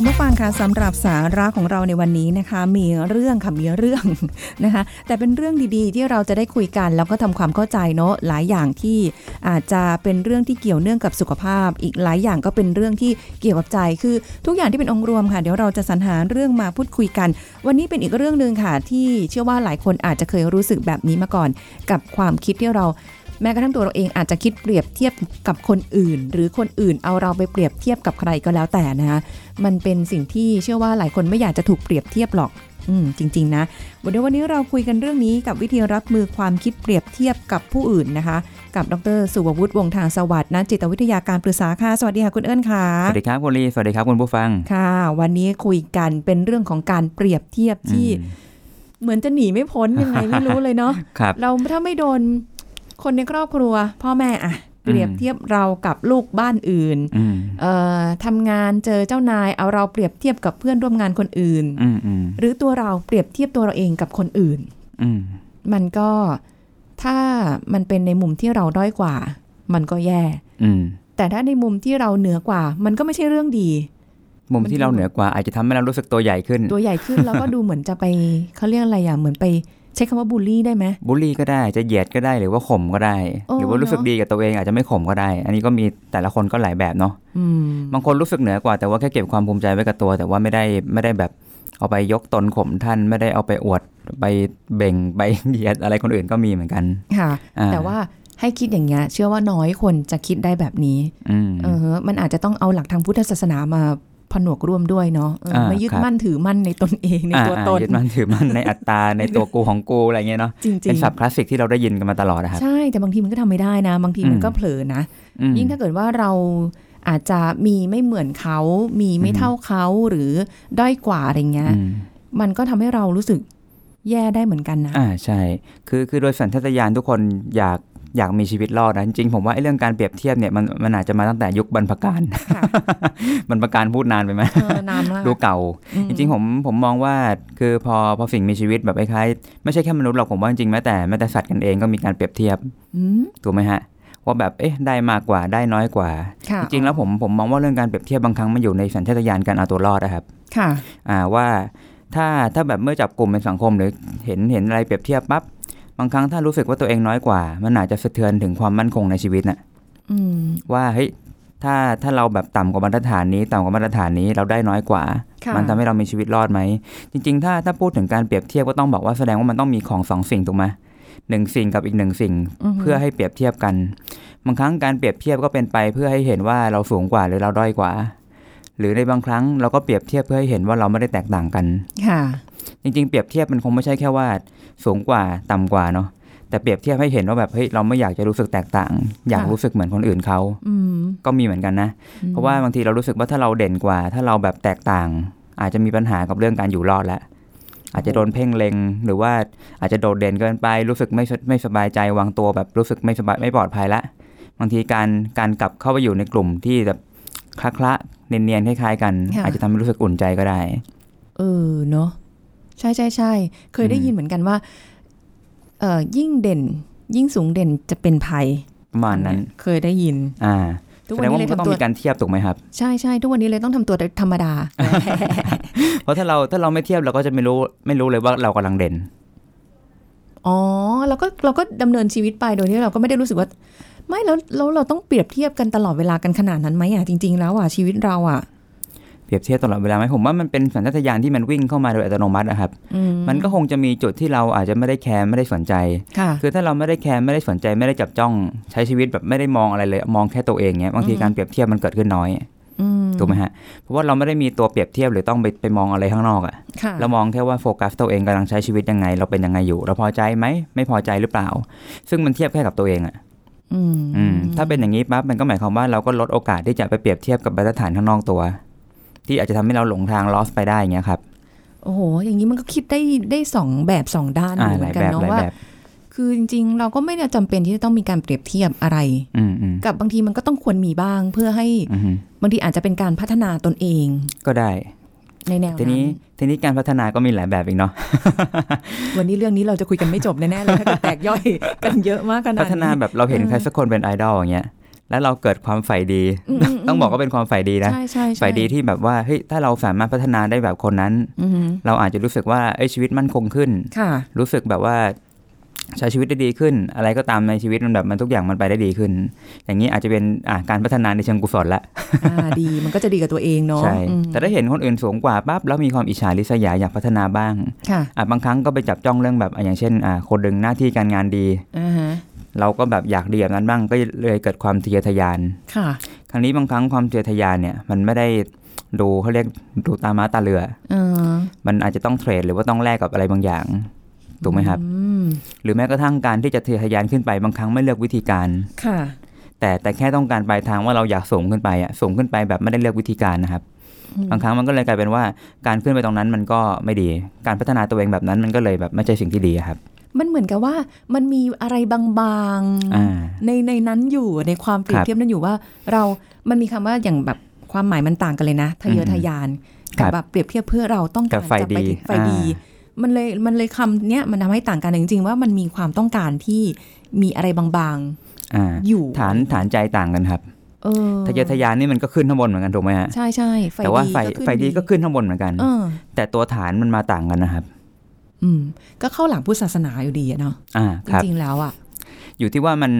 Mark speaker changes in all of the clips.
Speaker 1: คุณผู้ฟังคะสำหรับสาระของเราในวันนี้นะคะ มีเรื่องค่ะมีเรื่องนะคะ แต่เป็นเรื่องดีๆ ที่เราจะได้คุยกันแล้วก็ทำความเข้าใจเนาะหลายอย่างที่อาจจะเป็นเรื่องที่เกี่ยวเนื่องกับสุขภาพ อีกหลายอย่างก็เป็นเรื่องที่เกี่ยวกับใจ คือทุกอย่างที่เป็นองค์รวมค่ะเดี๋ยวเราจะสรรหาเรื่องมาพูดคุยกัน วันนี้เป็นอีกเรื่องหนึ่งค่ะ ที่เชื่อว่าหลายคนอาจจะเคยรู้สึกแบบนี้มาก่อน กับความคิดที่เรา แม้กระทั่งตัวเราเองอาจจะคิดเปรียบเทียบกับคนอื่น หรือคนอื่นเอาเราไปเปรียบเทียบกับใครก็แล้วแต่นะคะมันเป็นสิ่งที่เชื่อว่าหลายคนไม่อยากจะถูกเปรียบเทียบหรอกอืมจริง ๆ นะวันนี้วันนี้เราคุยกันเรื่องนี้กับวิธีรับมือความคิดเปรียบเทียบกับผู้อื่นนะคะ กับดรสุวัวุฒิวงศ์ทางสวัสดิ์นักจิตวิทยาการปรึกษาค่ะ สวัสดีค่ะคุณเอิญค่ะ
Speaker 2: สวัสดีครับคุณลีสวัสดีครับคุณผู้ฟัง
Speaker 1: ค่ะ วันนี้คุยกันเป็นเรื่องของการเปรียบเทียบที่
Speaker 2: อืม
Speaker 1: เหมือนจะหนีไม่พ้นยังไงไม่รู้เลยเนาะ
Speaker 2: ครับ
Speaker 1: เราถ้าไม่โดน คนในครอบครัว พ่อแม่อะเปรียบเทียบเรากับลูกบ้านอื่น
Speaker 2: อืม
Speaker 1: เอ่อทำงานเจอเจ้านายเอาเราเปรียบเทียบกับเพื่อนร่วมงานคนอื่น
Speaker 2: อืมอืม
Speaker 1: หรือตัวเราเปรียบเทียบตัวเราเองกับคนอื่น
Speaker 2: อืม
Speaker 1: มันก็ถ้ามันเป็นในมุมที่เราด้อยกว่า มันก็แย่
Speaker 2: อืม
Speaker 1: แต่ถ้าในมุมที่เราเหนือกว่า มันก็ไม่ใช่เรื่องดี
Speaker 2: มุมที่เราเหนือกว่า อาจจะทำให้เรารู้สึกตัวใหญ่ขึ้น
Speaker 1: ตัวใหญ่ขึ้นแล้วก็ดูเหมือนจะไปเขาเรียกอะไรอย่างเหมือนไป ใช้คำว่าบูลลี่ได้ไหม
Speaker 2: บูลลี่ก็ได้จะเหยียดก็ได้หรือว่าข่มก็ได้
Speaker 1: โอ้
Speaker 2: หรือว่ารู้สึก
Speaker 1: เนอะ
Speaker 2: ดีกับตัวเองอาจจะไม่ข่มก็ได้ อันนี้ก็มีแต่ละคนก็หลายแบบเนาะ
Speaker 1: อืม
Speaker 2: บางคนรู้สึกเหนือกว่าแต่ว่าแค่เก็บความภูมิใจไว้กับตัว แต่ว่าไม่ได้ไม่ได้แบบเอาไปยกตนข่มท่านไม่ได้เอาไปอวดไปเบ่งไปเหยียดอะไรคนอื่นก็มีเหมือนกัน
Speaker 1: ค่ะ
Speaker 2: อ่
Speaker 1: แต่ว่าให้คิดอย่างเงี้ยเชื่อว่าน้อยคนจะคิดได้แบบนี้
Speaker 2: อืม
Speaker 1: เออ มันอาจจะต้องเอาหลักทางพุทธศาสนามา ผนวกร่วมด้วยเนาะเออ
Speaker 2: อ่า
Speaker 1: ไม่ยึด
Speaker 2: ครับ
Speaker 1: มั่นถือมั่นในตนเองใน
Speaker 2: อ่า
Speaker 1: ตัว
Speaker 2: อ่า
Speaker 1: ตน
Speaker 2: ยึดมั่นถือมั่นในอัตตาในตัวกูของกูอะไรเงี้ยเนาะ
Speaker 1: จริง
Speaker 2: เป็นศัพท์คลาสสิกที่เราได้ยินกันมาตลอดนะครับ
Speaker 1: ๆใช่แต่บางทีมันก็ทำไม่ได้นะ บางทีมัน
Speaker 2: อืม
Speaker 1: ก็เผลอนะ
Speaker 2: อืม
Speaker 1: ยิ่งถ้าเกิดว่าเราอาจจะมีไม่เหมือนเขา มีไม่
Speaker 2: อืม
Speaker 1: เท่าเขาหรือด้อยกว่าอะไรเงี้ย
Speaker 2: อืม
Speaker 1: มันก็ทำให้เรารู้สึกแย่ได้เหมือนกันนะ
Speaker 2: อ่าใช่ คือคือโดยสัญชาตญาณทุกคนอยาก อยากมีชีวิตรอดนะจริงๆผมว่าไอ้เรื่องการเปรียบเทียบเนี่ยมันมันอาจจะมาตั้งแต่ยุคบรรพการ
Speaker 1: ค่ะ
Speaker 2: บรรพการพูดนานไปไหม
Speaker 1: เออนานมาก
Speaker 2: ดูเก่า
Speaker 1: อืม
Speaker 2: จริงๆผมผมมองว่าคือพอพอสิ่งมีชีวิตแบบคล้ายๆไม่ใช่แค่มนุษย์หรอกผมว่าจริงๆแม้แต่แม้แต่สัตว์กันเองก็มีการเปรียบเทียบ
Speaker 1: อืม
Speaker 2: ถูกไหมฮะว่าแบบเอ๊ะได้มากกว่าได้น้อยกว่า
Speaker 1: ค่ะ
Speaker 2: จริงๆแล้วผมผมมองว่าเรื่องการเปรียบเทียบบางครั้งมันอยู่ในสัญชาตญาณการเอาตัวรอดนะครับ
Speaker 1: ค่ะ
Speaker 2: อ่าว่าถ้าถ้าแบบเมื่อจับกลุ่มเป็นสังคมหรือเห็นเห็นอะไรเปรียบเทียบปั๊บ บางครั้งถ้ารู้สึกว่าตัวเองน้อยกว่า มันอาจจะสะเทือนถึงความมั่นคงในชีวิตน่ะ
Speaker 1: อืม
Speaker 2: ว่าเฮ้ยถ้าถ้าเราแบบต่ำกว่ามาตรฐานนี้ต่ำกว่ามาตรฐานนี้เราได้น้อยกว่า
Speaker 1: ค่ะ
Speaker 2: มันทำให้เรามีชีวิตรอดไหม จริง ๆ ถ้าถ้าพูดถึงการเปรียบเทียบก็ต้องบอกว่าแสดงว่ามันต้องมีของสองสิ่งถูกไหมหนึ่งสิ่งกับอีกหนึ่งสิ่ง
Speaker 1: อือฮึ
Speaker 2: เพื่อให้เปรียบเทียบกันบางครั้งการเปรียบเทียบก็เป็นไปเพื่อให้เห็นว่าเราสูงกว่าหรือเราด้อยกว่า หรือในบางครั้งเราก็เปรียบเทียบเพื่อให้เห็นว่าเราไม่ได้แตกต่างกัน
Speaker 1: ค่ะ
Speaker 2: จริงๆ เปรียบเทียบมันคงไม่ใช่แค่ว่าสูงกว่าต่ำกว่าเนาะแต่เปรียบเทียบให้เห็นว่าแบบเฮ้ยเราไม่อยากจะรู้สึกแตกต่าง อยาก
Speaker 1: ค่ะ
Speaker 2: รู้สึกเหมือนคนอื่นเขา
Speaker 1: อืม
Speaker 2: ก็มีเหมือนกันนะ เพราะว่าบางทีเรารู้สึกว่าถ้าเราเด่นกว่า ถ้าเราแบบแตกต่าง อาจจะมีปัญหากับเรื่องการอยู่รอดแล้วอาจจะโดนเพ่งเล็งหรือว่าอาจจะโดดเด่นเกินไป รู้สึกไม่สไม่สบายใจวางตัวแบบรู้สึกไม่สบายไม่ปลอดภัยละบางทีการการกลับเข้าไปอยู่ในกลุ่มที่แบบคละคละเนียนๆคล้ายๆกัน
Speaker 1: ค่ะ
Speaker 2: อาจจะทำให้รู้สึกอุ่นใจก็ได้
Speaker 1: เออเนาะ ใช่ใช่ใช่เคยได้
Speaker 2: อืม
Speaker 1: ยินเหมือนกันว่าเอ่อยิ่งเด่น ยิ่งสูงเด่นจะเป็นภัย
Speaker 2: ประมาณนั้น
Speaker 1: เคยได้ยิน
Speaker 2: อ่า
Speaker 1: ทุก
Speaker 2: แส
Speaker 1: วัน
Speaker 2: ดงว่า
Speaker 1: นี้
Speaker 2: มั
Speaker 1: เลย
Speaker 2: นก็ต้อ
Speaker 1: ทำ
Speaker 2: ง
Speaker 1: ตัว
Speaker 2: มีการเทียบถูกไหมครับ
Speaker 1: ใช่ใช่ทุกวันนี้เลยต้องทำตัวธรรมดา
Speaker 2: เพราะถ้าเราถ้าเราไม่เทียบเราก็จะไม่รู้ไม่รู้เลยว่าเรากำลังเด่น
Speaker 1: อ๋อเราก็เราก็ดำเนินชีวิตไปโดยที่เราก็ไม่ได้รู้สึกว่า ไม่แล้วแล้วเราต้องเปรียบเทียบกันตลอดเวลากันขนาดนั้นไหมอะจริง ๆ แล้วอะชีวิตเราอะ
Speaker 2: เปรียบเทียบตลอดเวลาไหมผมว่ามันเป็นสัญชาตญาณที่มันวิ่งเข้ามาโดยอัตโนมัตินะครับ
Speaker 1: อื
Speaker 2: มันก็คงจะมีจุดที่เราอาจจะไม่ได้แคร์ไม่ได้สนใจ
Speaker 1: ค่ะ
Speaker 2: คือถ้าเราไม่ได้แคร์ไม่ได้สนใจไม่ได้จับจ้องใช้ชีวิตแบบไม่ได้มองอะไรเลยมองแค่ตัวเองเนี้ยบางที
Speaker 1: อือฮึ
Speaker 2: การเปรียบเทียบมันเกิดขึ้นน้อย
Speaker 1: อืม
Speaker 2: ถูกไหมฮะ เพราะว่าเราไม่ได้มีตัวเปรียบเทียบหรือต้องไปไปมองอะไรข้างนอกอะ
Speaker 1: ค่ะ
Speaker 2: เรามองแค่ว่าโฟกัสตัวเองกำลังใช้ชีวิตยังไง เราเป็นยังไงอยู่ เราพอใจไหม ไม่พอใจหรือเปล่า ซึ่งมันเทียบแค่กับตัวเองอะ
Speaker 1: อืม
Speaker 2: อืมถ้าเป็นอย่างนี้ปั๊บมันก็หมายความว่าเราก็ลดโอกาสที่จะไปเปรียบเทียบกับมาตรฐานข้างนอกตัว ที่อาจจะทำให้เราหลงทาง lost ไปได้อย่างเงี้ยครับ
Speaker 1: โอ้โห อย่างนี้มันก็คิดได้ได้สองแบบสองด้านอ
Speaker 2: อ่า
Speaker 1: ยู่เห
Speaker 2: ห
Speaker 1: มื
Speaker 2: ลา
Speaker 1: อยนกัน
Speaker 2: แบบ
Speaker 1: เนาะ
Speaker 2: หลาย
Speaker 1: ว่า
Speaker 2: แบบ
Speaker 1: คือจริง ๆ เราก็ไม่ได้จำเป็นที่จะต้องมีการเปรียบเทียบอะไร
Speaker 2: อืมอืม
Speaker 1: กับบางทีมันก็ต้องควรมีบ้างเพื่อให้
Speaker 2: อืม
Speaker 1: บางทีอาจจะเป็นการพัฒนาตนเอง
Speaker 2: ก็ได้
Speaker 1: ในแนว
Speaker 2: ที
Speaker 1: นั้
Speaker 2: นี้
Speaker 1: น
Speaker 2: ทีนี้การพัฒนาก็มีหลายแบบอีกเนาะ
Speaker 1: วันนี้เรื่องนี้เราจะคุยกันไม่จบแน่ๆเลยถ้าเกิดแตกย่อยกันเยอะมากขนาด
Speaker 2: พัฒนาแบบเราเห็นใครสักคนเป็นไอดอลอย่างเงี้ย แล้วเราเกิดความใฝ่ดี
Speaker 1: มม
Speaker 2: ต้องบอกว่าเป็นความใฝ่ดีนะ
Speaker 1: ใช่ใช่ใช่
Speaker 2: ใฝ่ดีที่แบบว่าเฮ้ยถ้าเราสามารถพัฒนาได้แบบคนนั้น
Speaker 1: อือหือ
Speaker 2: เราอาจจะรู้สึกว่าเอ้ยชีวิตมั่นคงขึ้น
Speaker 1: ค่ะ
Speaker 2: รู้สึกแบบว่าใช้ชีวิตได้ดีขึ้น อะไรก็ตามในชีวิตมันแบบมันทุกอย่างมันไปได้ดีขึ้น อย่างนี้อาจจะเป็นอ่าการพัฒนาในเชิงกุศลละ
Speaker 1: อ่าดีมันก็จะดีกับตัวเองเนาะ
Speaker 2: ใช่
Speaker 1: อืม
Speaker 2: แต่ถ้าเห็นคนอื่นสูงกว่าปั๊บแล้วมีความอิจฉาริษยาอยากพัฒนาบ้าง
Speaker 1: ค่ะ
Speaker 2: อะบางครั้งก็ไปจับจ้องเรื่องแบบอะอย่างเช่นอ่าคนดึงหน้าที่การงานดี
Speaker 1: อ่าฮะ
Speaker 2: เราก็แบบอยากดีแบบนั้นบ้างก็เลยเกิดความทะเยอทะยาน
Speaker 1: ค่ะ
Speaker 2: ครั้งนี้บางครั้งความทะเยอทะยานเนี่ยมันไม่ได้ดูเขาเรียกดูตาม้าตาเรือ
Speaker 1: เออ
Speaker 2: มันอาจจะต้องเทรดหรือว่าต้องแลกกับอะไรบางอย่างถูกไหมครับ
Speaker 1: อืม
Speaker 2: หรือแม้กระทั่งการที่จะทะเยอทะยานขึ้นไปบางครั้งไม่เลือกวิธีการ
Speaker 1: ค่ะ
Speaker 2: แต่แต่แค่ต้องการปลายทางว่าเราอยากสูงขึ้นไปอะสูงขึ้นไปแบบไม่ได้เลือกวิธีการนะครับ
Speaker 1: อืม
Speaker 2: บางครั้งมันก็เลยกลายเป็นว่าการขึ้นไปตรงนั้นมันก็ไม่ดี การพัฒนาตัวเองแบบนั้นมันก็เลยแบบไม่ใช่สิ่งที่ดีอะครับ
Speaker 1: มันเหมือนกับว่ามันมีอะไรบาง
Speaker 2: อ่า
Speaker 1: ๆในในนั้นอยู่ในความเปรียบ
Speaker 2: ครับ
Speaker 1: เทียบนั้นอยู่ว่า เรามันมีคำว่าอย่างแบบความหมายมันต่างกันเลยนะทะเยอทะยาน
Speaker 2: ครั
Speaker 1: กับบแบบเปรียบเทียบเพื่อเราต้อง
Speaker 2: กั
Speaker 1: การ
Speaker 2: บไฟ
Speaker 1: จะไป
Speaker 2: ดี
Speaker 1: ถึงไฟ
Speaker 2: อ่า
Speaker 1: ดีมันเลยมันเลยคำเนี้ยมันทำให้ต่างกันจริง ๆ ว่ามันมีความต้องการที่มีอะไรบาง
Speaker 2: อ่า
Speaker 1: ๆอยู่
Speaker 2: ฐานฐานใจต่างกันครับ
Speaker 1: เออ
Speaker 2: ทะเยอทะยานนี่มันก็ขึ้นข้างบนเหมือนกันถูกไหมฮะ
Speaker 1: ใช่ใช่ไฟ
Speaker 2: แต่ว่า
Speaker 1: ดี
Speaker 2: ไฟ
Speaker 1: ก็ขึ้น
Speaker 2: ไฟดีก็ขึ้นข้างบนเหมือนกัน
Speaker 1: เออ
Speaker 2: แต่ตัวฐานมันมาต่างกันนะครับ
Speaker 1: อืม ก็เข้าหลังพุทธศาสนาอยู่ดีอะเนาะ
Speaker 2: อ่า
Speaker 1: จ
Speaker 2: ครับ
Speaker 1: ริงๆแล้วอะ
Speaker 2: อยู่ที่ว่ามัน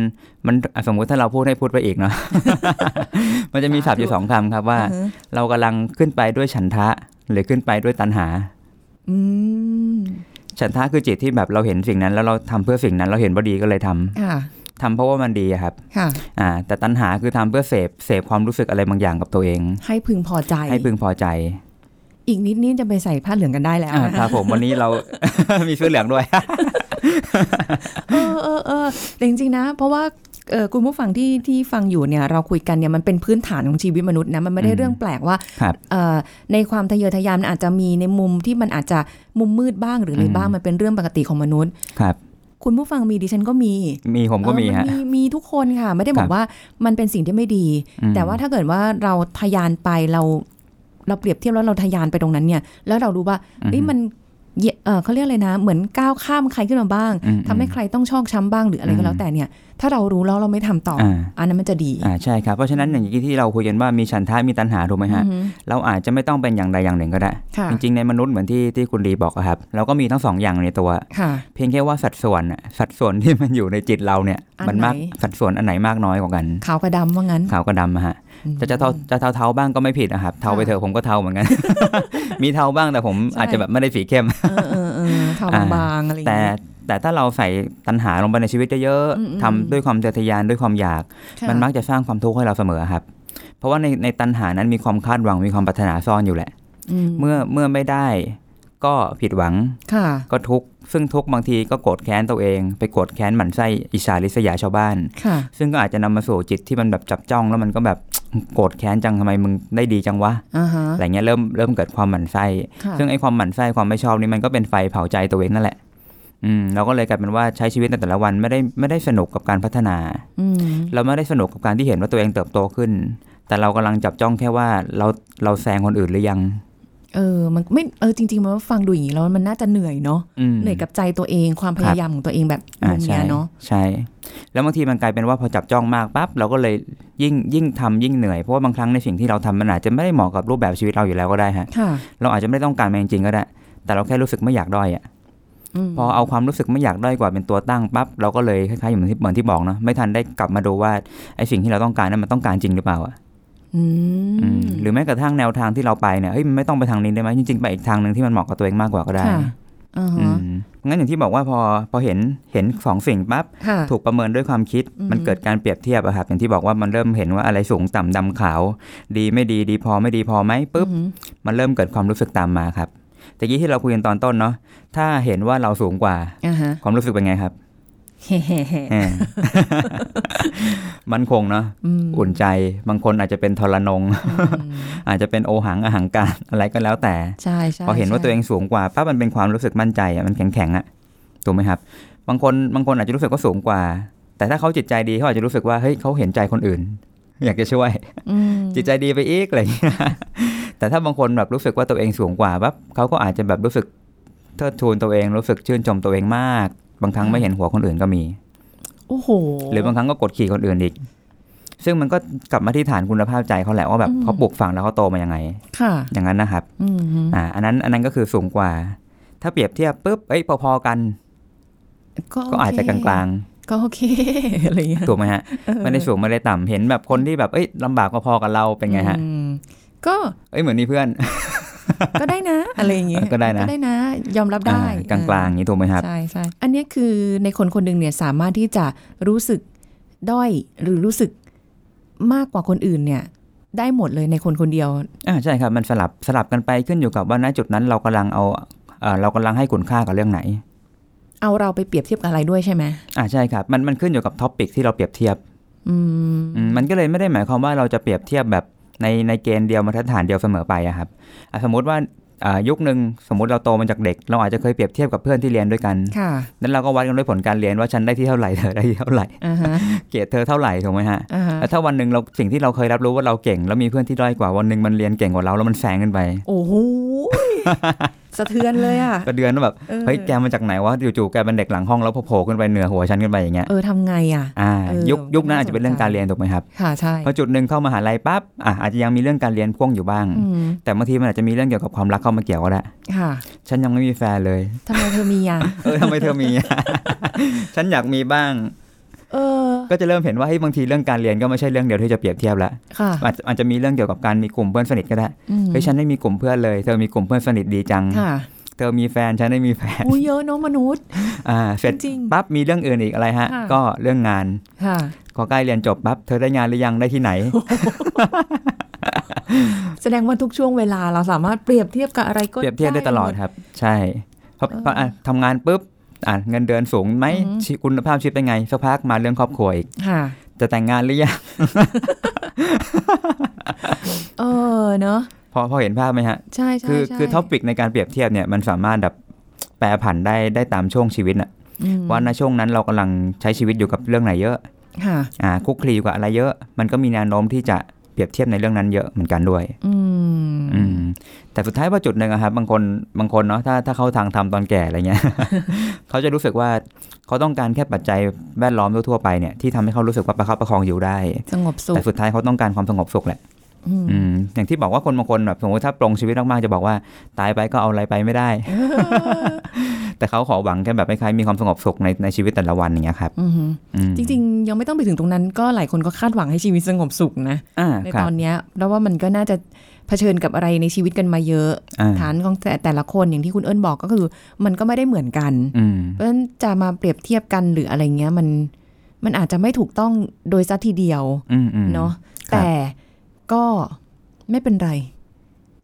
Speaker 2: มันอะสมมุติถ้าเราพูดให้พูดไปอีกเนาะมันจะมีศัพท์อยู่สองคำครับว่า
Speaker 1: อือฮะ
Speaker 2: เรากำลังขึ้นไปด้วยฉันทะ หรือขึ้นไปด้วยตัณหา
Speaker 1: อืม
Speaker 2: ฉันทะคือจิตที่แบบเราเห็นสิ่งนั้น แล้วเราทำเพื่อสิ่งนั้นเราเห็นว่าดีก็เลยทำ
Speaker 1: ค่ะ
Speaker 2: ทำเพราะว่ามันดีอะครับ
Speaker 1: ค่ะ
Speaker 2: อ่า แต่ตัณหาคือทำเพื่อเสพเสพความรู้สึกอะไรบางอย่างกับตัวเอง
Speaker 1: ให้พึงพอใจ
Speaker 2: ให้พึงพอใจ
Speaker 1: อีกนิดนี่จะไปใส่ผ้าเหลืองกันได้แล้ว
Speaker 2: อ่าครับผมวันนี้เรามีเสื้อเหลืองด้วย
Speaker 1: เออเออเออแต่จริงๆนะ เพราะว่าเออคุณผู้ฟังที่ที่ฟังอยู่เนี่ยเราคุยกันเนี่ยมันเป็นพื้นฐานของชีวิตมนุษย์นะมันไม่ได้
Speaker 2: อืม
Speaker 1: เรื่องแปลกว่า
Speaker 2: ครับ
Speaker 1: เอ่อในความทะเยอทะยานมันอาจจะมีในมุมที่มันอาจจะมุมมืดบ้างหรืออะไร
Speaker 2: อืม
Speaker 1: บ้างมันเป็นเรื่องปกติของมนุษย์
Speaker 2: ครับ
Speaker 1: คุณผู้ฟังมีดิฉันก็มี
Speaker 2: มีผมก็มี
Speaker 1: เออ
Speaker 2: ฮะ
Speaker 1: นมีมีทุกคนค่ะ ไม่ได้บอ
Speaker 2: ครั
Speaker 1: ก
Speaker 2: บ
Speaker 1: ว่ามันเป็นสิ่งที่ไม่ดี
Speaker 2: อืม
Speaker 1: แต่ว่าถ้าเกิดว่าเราทะยานไปเรา เราเปรียบเทียบแล้วเราทะยานไปตรงนั้นเนี่ย แล้วเรารู้ว่าเอ้ยมันเหยียเออเขาเรียกอะไรนะ เหมือนก้าวข้ามใครขึ้นมาบ้าง
Speaker 2: อืม
Speaker 1: ทำให้ใครต้องชอกช้ำบ้างหรืออะไรก็แล้วแต่เนี่ย ถ้าเรารู้แล้วเราไม่ทำต่ออ
Speaker 2: อ่า
Speaker 1: อันนั้นมันจะดี
Speaker 2: อ่าใช่ครับ เพราะฉะนั้นอย่างที่เราคุยกันว่ามีฉันทะมีตัณหาถูกไหมฮะ
Speaker 1: อือฮึ
Speaker 2: เราอาจจะไม่ต้องเป็นอย่างใดอย่างหนึ่งก็ได้
Speaker 1: ค่ะ
Speaker 2: จริงๆในมนุษย์เหมือนที่ที่คุณดีบอกอะครับ เราก็มีทั้งสองอย่างในตัว
Speaker 1: ค่ะ
Speaker 2: เพียงแค่ว่าสัดส่วนอะสัดส่วนที่มันอยู่ในจิตเราเนี่ย
Speaker 1: อัน
Speaker 2: มันมาก
Speaker 1: ไหน
Speaker 2: สัดส่วนอันไหนมากน้อยกว่ากัน
Speaker 1: ขาวกับดำว่างั้น
Speaker 2: ขาวกับดำอะฮะ จะจะเทาจะเทาเทาๆบ้างก็ไม่ผิดนะครับ เทาไป
Speaker 1: ค่ะ
Speaker 2: เถอะผมก็เทาเหมือนกัน มีเทาบ้างแต่ผม
Speaker 1: ใช่อา
Speaker 2: อาจจะแบบไม่ได้สีเข้ม
Speaker 1: เออเออเออขาว
Speaker 2: อ่า
Speaker 1: บางๆอะไรอย่าง
Speaker 2: แต่
Speaker 1: เงี้ย
Speaker 2: แต่ถ้าเราใส่ตัณหาลงไปในชีวิตเยอะ
Speaker 1: อืมอืม
Speaker 2: ๆทำด้วยความเจตยานด้วยความอยาก
Speaker 1: ค่ะ
Speaker 2: มันมักจะสร้างความทุกข์ให้เราเสมอครับ เพราะว่าในในตัณหานั้นมีความคาดหวังมีความปรารถนาซ่อนอยู่แหละ
Speaker 1: ม
Speaker 2: เมื่อเมื่อไม่ได้ก็ผิดหวัง
Speaker 1: ค่ะ
Speaker 2: ก็ทุกข์ ซึ่งทุกข์บางทีก็โกรธแค้นตัวเอง ไปโกรธแค้นหมั่นไส้อิจฉาริษยาชาวบ้าน
Speaker 1: ค่ะ
Speaker 2: ซึ่งก็อาจจะนำมาสู่จิตที่มันแบบจับจ้อง แล้วมันก็แบบโกรธแค้นจังทำไมมึงได้ดีจังวะ
Speaker 1: อ่าฮะ
Speaker 2: อะไรเงี้ยเริ่มเริ่มเกิดความหมั่นไส้
Speaker 1: ค่ะ
Speaker 2: ซึ่งไอ้ความหมั่นไส้ความไม่ชอบนี่มันก็เป็นไฟเผาใจตัวเองนั่นแหละอืมเราก็เลยกลายเป็นว่าใช้ชีวิตในแต่ละวันไม่ได้ไม่ได้สนุกกับการพัฒนา
Speaker 1: อืม
Speaker 2: เราไม่ได้สนุกกับการที่เห็นว่าตัวเองเติบโตขึ้น แต่เรากำลังจับจ้องแค่ว่าเราเราแซงคนอื่นหรือยัง
Speaker 1: เออมันไม่เออจริงๆมันฟังดูอย่างนี้แล้วมันน่าจะเหนื่อยเนาะ
Speaker 2: อืม
Speaker 1: เหนื่อยกับใจตัวเองความพยายามของตัวเองแบบ
Speaker 2: อ่า
Speaker 1: มุม
Speaker 2: ใช่
Speaker 1: เนี้ยเนาะ
Speaker 2: ใช่ แล้วบางทีมันกลายเป็นว่าพอจับจ้องมากปั๊บเราก็เลยยิ่งยิ่งทำยิ่งเหนื่อย เพราะว่าบางครั้งในสิ่งที่เราทำมันอาจจะไม่ได้เหมาะกับรูปแบบชีวิตเราอยู่แล้วก็ได้ฮะ
Speaker 1: ค่ะ
Speaker 2: เราอาจจะไม่ได้ต้องการมันจริงๆก็ได้ แต่เราแค่รู้สึกไม่อยากด้อยอะ
Speaker 1: ม
Speaker 2: พอเอาความรู้สึกไม่อยากด้อยกว่าเป็นตัวตั้งปั๊บเราก็เลยคล้ายๆเหมือนที่เหมือนที่บอกเนาะไม่ทันได้กลับมาดูว่าไอ้สิ่งที่เราต้องการนั้นมันต้องการจริงหรือเปล่าอะ
Speaker 1: อื
Speaker 2: อื
Speaker 1: ม
Speaker 2: ม หรือแม้กระทั่งแนวทางที่เราไปเนี่ยเฮ้ยมันไม่ต้องไปทางนี้ได้ไหมจริงๆไปอีกทางหนึ่งที่มันเหมาะกับตัวเองมากกว่าก็ได้
Speaker 1: ค่ะอ่า
Speaker 2: อื
Speaker 1: ฮะ
Speaker 2: มงั้นอย่างที่บอกว่าพอพอเห็นเห็นสองสิ่งปั๊บ
Speaker 1: ค่ะ
Speaker 2: ถูกประเมินด้วยความคิด
Speaker 1: อืม
Speaker 2: มันเกิดการเปรียบเทียบอะครับอย่างที่บอกว่ามันเริ่มเห็นว่าอะไรสูงต่ำดำขาว ดีไม่ดีดีพอไม่ดีพอไหมปุ๊บ
Speaker 1: อืม
Speaker 2: มันเริ่มเกิดความรู้สึกตามมาครับแต่กี้ที่เราคุยกันตอนต้นเนาะถ้าเห็นว่าเราสูงกว่า
Speaker 1: อ่าฮะ
Speaker 2: ความรู้สึกเป็นไงครับ
Speaker 1: แฮ่ๆ
Speaker 2: แห มมันคงเนาะ
Speaker 1: อืม
Speaker 2: อุ่นใจบางคนอาจจะเป็นทรนง อาจจะเป็นโอหังอหังการอะไรก็แล้วแต่
Speaker 1: ใช่ใช่
Speaker 2: พอเห็นว่า
Speaker 1: ใช่
Speaker 2: ตัวเองสูงกว่าปั๊บมันเป็นความรู้สึกมั่นใจอะมันแข็งแข็งๆอะถูกไหมครับ บางคนบางคนอาจจะรู้สึกว่าสูงกว่า แต่ถ้าเขาจิตใจดีเขาอาจจะรู้สึกว่าเฮ้ยเขาเห็นใจคนอื่น อยากจะช่วย
Speaker 1: อืม
Speaker 2: จิตใจดีไปอีกอะไรอย่างเงี้ยแต่ถ้าบางคนแบบรู้สึกว่าตัวเองสูงกว่าปั๊บเขาก็อาจจะแบบรู้สึกเทิดทูนตัวเองรู้สึกชื่นชมตัวเองมาก บางครั้งไม่เห็นหัวคนอื่นก็มี
Speaker 1: โอ้โห
Speaker 2: หรือบางครั้งก็กดขี่คนอื่นอีก ซึ่งมันก็กลับมาที่ฐานคุณภาพใจเขาแหละว่าแบบ
Speaker 1: อืม
Speaker 2: เขาปลูกฝังแล้วเขาโตมายังไง
Speaker 1: ค่ะ
Speaker 2: อย่างนั้นนะครับ
Speaker 1: อืม
Speaker 2: อ่า อันนั้น อันนั้นก็คือสูงกว่า ถ้าเปรียบเทียบปุ๊บ เอ้ย พอๆกัน ก็อาจจะกลาง
Speaker 1: ๆ ก็โอเค อะไรอย่างเงี้ย
Speaker 2: ๆถูกไหมฮะ ไม่ได้สูงไม่ได้ต่ำเห็นแบบคนที่แบบ เอ้ยลำบากพอๆกับเราเป็นไงฮะ
Speaker 1: อืมก็
Speaker 2: เอ้ย เหมือนมีเพื่อน
Speaker 1: ก็ได้นะ อะไรอย่างเงี้ย
Speaker 2: ก็ได้นะ
Speaker 1: ก็ได้นะ ยอมรับได้
Speaker 2: อ่ากลางๆอย่างนี้ถูกไหมครับ
Speaker 1: ใช่ใช่อันเนี้ยคือในคนคนหนึ่งเนี่ยสามารถที่จะรู้สึกด้อยหรือรู้สึกมากกว่าคนอื่นเนี่ย ได้หมดเลยในคนคนเดียว
Speaker 2: อ่าใช่ครับมันสลับสลับกันไปขึ้นอยู่กับว่าณจุดนั้นเรากำลังเอาเอ่อเรากำลังให้คุณค่ากับเรื่องไหน
Speaker 1: เอาเราไปเปรียบเทียบกับอะไรด้วยใช่ไหม
Speaker 2: อ่าใช่ครับมันมันขึ้นอยู่กับ topic ที่เราเปรียบเทียบ
Speaker 1: อืม
Speaker 2: อืมมันก็เลยไม่ได้หมายความว่าเราจะเปรียบเทียบแบบ ในในเกณฑ์เดียวมาตรฐานเดียวเสมอไปอะครับอะสมมุติว่าอ่ายุคหนึ่งสมมติเราโตมาจากเด็ก เราอาจจะเคยเปรียบเทียบกับเพื่อนที่เรียนด้วยกัน
Speaker 1: ค่ะ
Speaker 2: นั้นเราก็วัดกันด้วยผลการเรียนว่าฉันได้ที่เท่าไหร่เธอได้ที่เท่าไหร่
Speaker 1: อ่าฮะ
Speaker 2: เกรดเธอเท่าไหร่ถูกไหมฮะ
Speaker 1: อ่าฮะ
Speaker 2: แล้วถ้าวันหนึ่งเราสิ่งที่เราเคยรับรู้ว่าเราเก่ง แล้วมีเพื่อนที่ด้อยกว่าวันหนึ่งมันเรียนเก่งกว่าเราแล้วมันแซงขึ้นไป
Speaker 1: โอ้โห สะเทือนเลยอะ
Speaker 2: ก็เดือนว่าแบบ
Speaker 1: ออ
Speaker 2: เฮ้ยแกมาจากไหนวะจู่ๆแกเป็นเด็กหลังห้องแล้วโผล่ขึ้นไปเหนือหัวฉันขึ้นไปอย่างเงี้ย
Speaker 1: เออทำไงอะ
Speaker 2: อ่า
Speaker 1: เออ
Speaker 2: ยุคยุคนั้น
Speaker 1: น่า
Speaker 2: อาจจะเป็นเรื่อง
Speaker 1: สนใจ
Speaker 2: การเรียนถูกไหมครับ
Speaker 1: ค่ะใช่
Speaker 2: พอจุดหนึ่งเข้ามหาลัยปั๊บอะอาจจะยังมีเรื่องการเรียนพ่วงอยู่บ้าง
Speaker 1: อืม
Speaker 2: แต่บางทีมันอาจจะมีเรื่องเกี่ยวกับความรักเข้ามาเกี่ยวก็ได้
Speaker 1: ค่ะ
Speaker 2: ฉันยังไม่มีแฟนเลย
Speaker 1: ทำไมเธอมีอะ
Speaker 2: เออทำไมเธอมีฉันอยากมีบ้าง
Speaker 1: เออ
Speaker 2: ก็จะเริ่มเห็นว่าเฮ้ยบางทีเรื่องการเรียนก็ไม่ใช่เรื่องเดียวที่จะเปรียบเทียบแล้ว
Speaker 1: ค่ะ
Speaker 2: อาจจะอาจจะมีเรื่องเกี่ยวกับการมีกลุ่มเพื่อนสนิทก็ได้
Speaker 1: อืม
Speaker 2: เฮ้ยฉันไม่มีกลุ่มเพื่อนเลย เธอมีกลุ่มเพื่อนสนิทดีจัง
Speaker 1: ค่ะ
Speaker 2: เธอมีแฟนฉันไม่มีแฟน
Speaker 1: อุ้ยเยอะเนาะมนุษย์
Speaker 2: อ่าเสร็จ
Speaker 1: จริง
Speaker 2: ปั๊บมีเรื่องอื่นอีกอะไรฮะ
Speaker 1: ค่ะ
Speaker 2: ก็เรื่องงาน
Speaker 1: ค่ะ
Speaker 2: พอใกล้เรียนจบปั๊บเธอได้งานหรือยังได้ที่ไหน
Speaker 1: แสดงว่าทุกช่วงเวลาเราสามารถเปรียบเทียบกับอะไรก็
Speaker 2: เปรียบเทียบได้ตลอด
Speaker 1: หม
Speaker 2: ครับ ใช่เพราะเพราะอะทำงานปุ๊บ อะเงินเดือนสูงไหม
Speaker 1: อือฮึ
Speaker 2: ชีคุณภาพชีวิตเป็นไงสักพักมาเรื่องครอบครัวอีก
Speaker 1: ค่ะ
Speaker 2: จะแต่งงานหรือยัง
Speaker 1: เออเนอะ
Speaker 2: พอพอเห็นภาพไหมฮะ
Speaker 1: ใช่ใช่
Speaker 2: คือ
Speaker 1: ใช่
Speaker 2: คือท็อปิกในการเปรียบเทียบเนี่ยมันสามารถแบบแปรผันได้ได้ตามช่วงชีวิตน่ะ
Speaker 1: อืม
Speaker 2: ว่าในช่วงนั้นเรากำลังใช้ชีวิตอยู่กับเรื่องไหนเยอะ
Speaker 1: ค่ะ
Speaker 2: อ่าคุกคลีอยู่กับอะไรเยอะ มันก็มีแนวโน้มที่จะเปรียบเทียบในเรื่องนั้นเยอะเหมือนกันด้วย
Speaker 1: อืม
Speaker 2: อืมแต่สุดท้ายว่าจุดหนึ่งอะครับ บางคนบางคนเนาะถ้าถ้าเข้าทางทำตอนแก่อะไรเงี้ยเขาจะรู้สึกว่าเขาต้องการแค่ปัจจัยแวดล้อมทั่วๆไปเนี่ยที่ทำให้เขารู้สึกว่าประคับประคองอยู่ได้
Speaker 1: สงบสุข
Speaker 2: แต่สุดท้ายเขาต้องการความสงบสุขแหละ
Speaker 1: อืม
Speaker 2: อืมอย่างที่บอกว่าคนบางคนแบบสมมติถ้าปรงชีวิตมากๆจะบอกว่า ตายไปก็เอาอะไรไปไม่ได้ แต่เขาขอหวังแค่แบบคล้ายๆมีความสงบสุขในในชีวิตแต่ละวันอย่างเงี้ยครับ
Speaker 1: อืม
Speaker 2: อืม
Speaker 1: จริง ๆ ยังไม่ต้องไปถึงตรงนั้นก็หลายคนก็คาดหวังให้ชีวิตสงบสุขนะ
Speaker 2: อ่า
Speaker 1: ใน
Speaker 2: ครั
Speaker 1: ต
Speaker 2: บ
Speaker 1: อนเนี้ยแล้วว่ามันก็น่าจะเผชิญกับอะไรในชีวิตกันมาเยอะ
Speaker 2: อ่า
Speaker 1: ฐานของแต่แต่ละคนอย่างที่คุณเอิญบอกก็คือ มันก็ไม่ได้เหมือนกัน
Speaker 2: อืม
Speaker 1: เพราะฉะนั้นจะมาเปรียบเทียบกันหรืออะไรเงี้ยมันมันอาจจะไม่ถูกต้องโดยซัทีเดียว
Speaker 2: อืมอืม
Speaker 1: เนาะ
Speaker 2: ครับ
Speaker 1: แต่ก็ไม่เป็นไร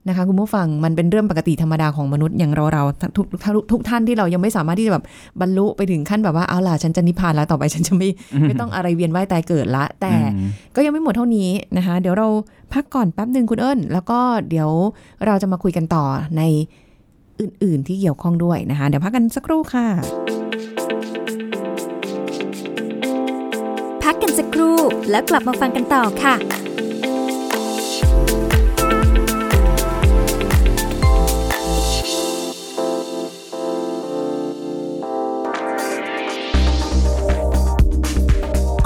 Speaker 1: นะคะคุณผู้ฟังมันเป็นเรื่องปกติธรรมดาของมนุษย์อย่างเราเราทุกทุกทุกทุกท่านที่เรายังไม่สามารถที่จะแบบบรรลุไปถึงขั้นแบบว่าเอาล่ะฉันจะนิพพานแล้วต่อไปฉันจะไม่ไม่ต้องอะไรเวียนว่ายตายเกิดละ แต่
Speaker 2: อืม
Speaker 1: ก็ยังไม่หมดเท่านี้นะคะ เดี๋ยวเราพักก่อนแป๊บหนึ่งคุณเอิญแล้วก็เดี๋ยวเราจะมาคุยกันต่อในอื่น ๆ ที่เกี่ยวข้องด้วยนะคะ เดี๋ยวพักกันสักครู่ค่ะ
Speaker 3: พักกันสักครู่แล้วกลับมาฟังกันต่อค่ะ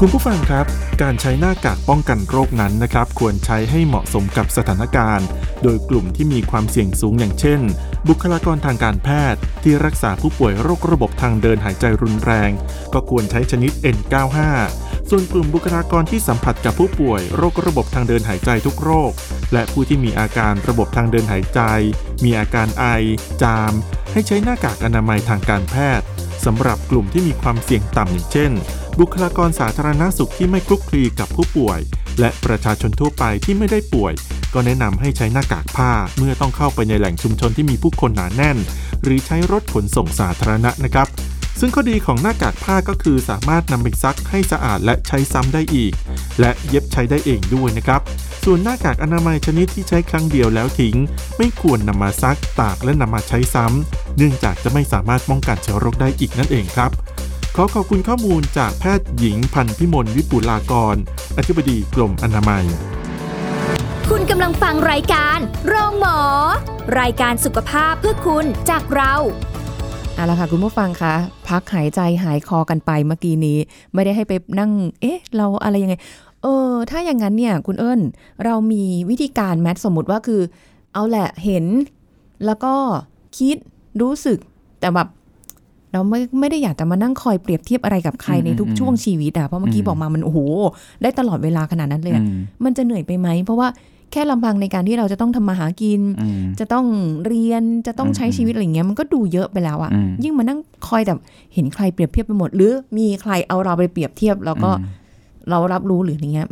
Speaker 4: คุณผู้ฟังครับ การใช้หน้ากากป้องกันโรคนั้นนะครับ ควรใช้ให้เหมาะสมกับสถานการณ์ โดยกลุ่มที่มีความเสี่ยงสูงอย่างเช่น บุคลากรทางการแพทย์ ที่รักษาผู้ป่วยโรคระบบทางเดินหายใจรุนแรง ก็ควรใช้ชนิด N95 ส่วนกลุ่มบุคลากรที่สัมผัสกับผู้ป่วย โรคระบบทางเดินหายใจทุกโรค และผู้ที่มีอาการระบบทางเดินหายใจ มีอาการไอ จาม ให้ใช้หน้ากากอนามัยทางการแพทย์ สำหรับกลุ่มที่มีความเสี่ยงต่ำอย่างเช่น บุคลากรสาธารณสุขที่ไม่คลุกคลีกับผู้ป่วย และประชาชนทั่วไปที่ไม่ได้ป่วย ก็แนะนำให้ใช้หน้ากากผ้าเมื่อต้องเข้าไปในแหล่งชุมชนที่มีผู้คนหนาแน่น หรือใช้รถขนส่งสาธารณะนะครับ ซึ่งข้อดีของหน้ากากผ้าก็คือสามารถนำไปซักให้สะอาดและใช้ซ้ำได้อีก และเย็บใช้ได้เองด้วยนะครับ ส่วนหน้ากากอนามัยชนิดที่ใช้ครั้งเดียวแล้วทิ้ง ไม่ควรนำมาซักตากและนำมาใช้ซ้ำเนื่องจากจะไม่สามารถป้องกันเชื้อโรคได้อีกนั่นเองครับขอขอบคุณข้อมูลจากแพทย์หญิงพันธิมลวิปุลากร อธิบดีกรมอนามัย
Speaker 3: คุณกำลังฟังรายการ โรงหมอ รายการสุขภาพเพื่อคุณจากเรา
Speaker 1: เอาละค่ะคุณผู้ฟังคะพักหายใจหายคอกันไปเมื่อกี้นี้ ไม่ได้ให้ไปนั่ง เอ๊ะ เราอะไรยังไง เออ ถ้าอย่างนั้นเนี่ย คุณเอิญเรามีวิธีการแมทสมมติว่าคือ เอาแหละเห็น แล้วก็คิดรู้สึกแต่แบบเราไม่ไม่ได้อยากจะมานั่งคอยเปรียบเทียบอะไรกับใครในทุก
Speaker 2: อืม
Speaker 1: ช่วงชีวิตอะเพราะเมื่อกี้
Speaker 2: อืม
Speaker 1: บอกมามันโอ้โหได้ตลอดเวลาขนาดนั้นเลยอะ
Speaker 2: อืม
Speaker 1: มันจะเหนื่อยไปไหมเพราะว่า แค่ลำพังในการที่เราจะต้องทำมาหากิน
Speaker 2: อืม
Speaker 1: จะต้องเรียนจะต้องใช้
Speaker 2: อืม
Speaker 1: ชีวิตอะไรเงี้ยมันก็ดูเยอะไปแล้วอะ
Speaker 2: อืม
Speaker 1: ยิ่งมานั่งคอยแบบเห็นใครเปรียบเทียบไปหมด หรือมีใครเอาเราไปเปรียบเทียบ แล้วก็
Speaker 2: อืม
Speaker 1: เรารับรู้หรืออย่างเงี้ย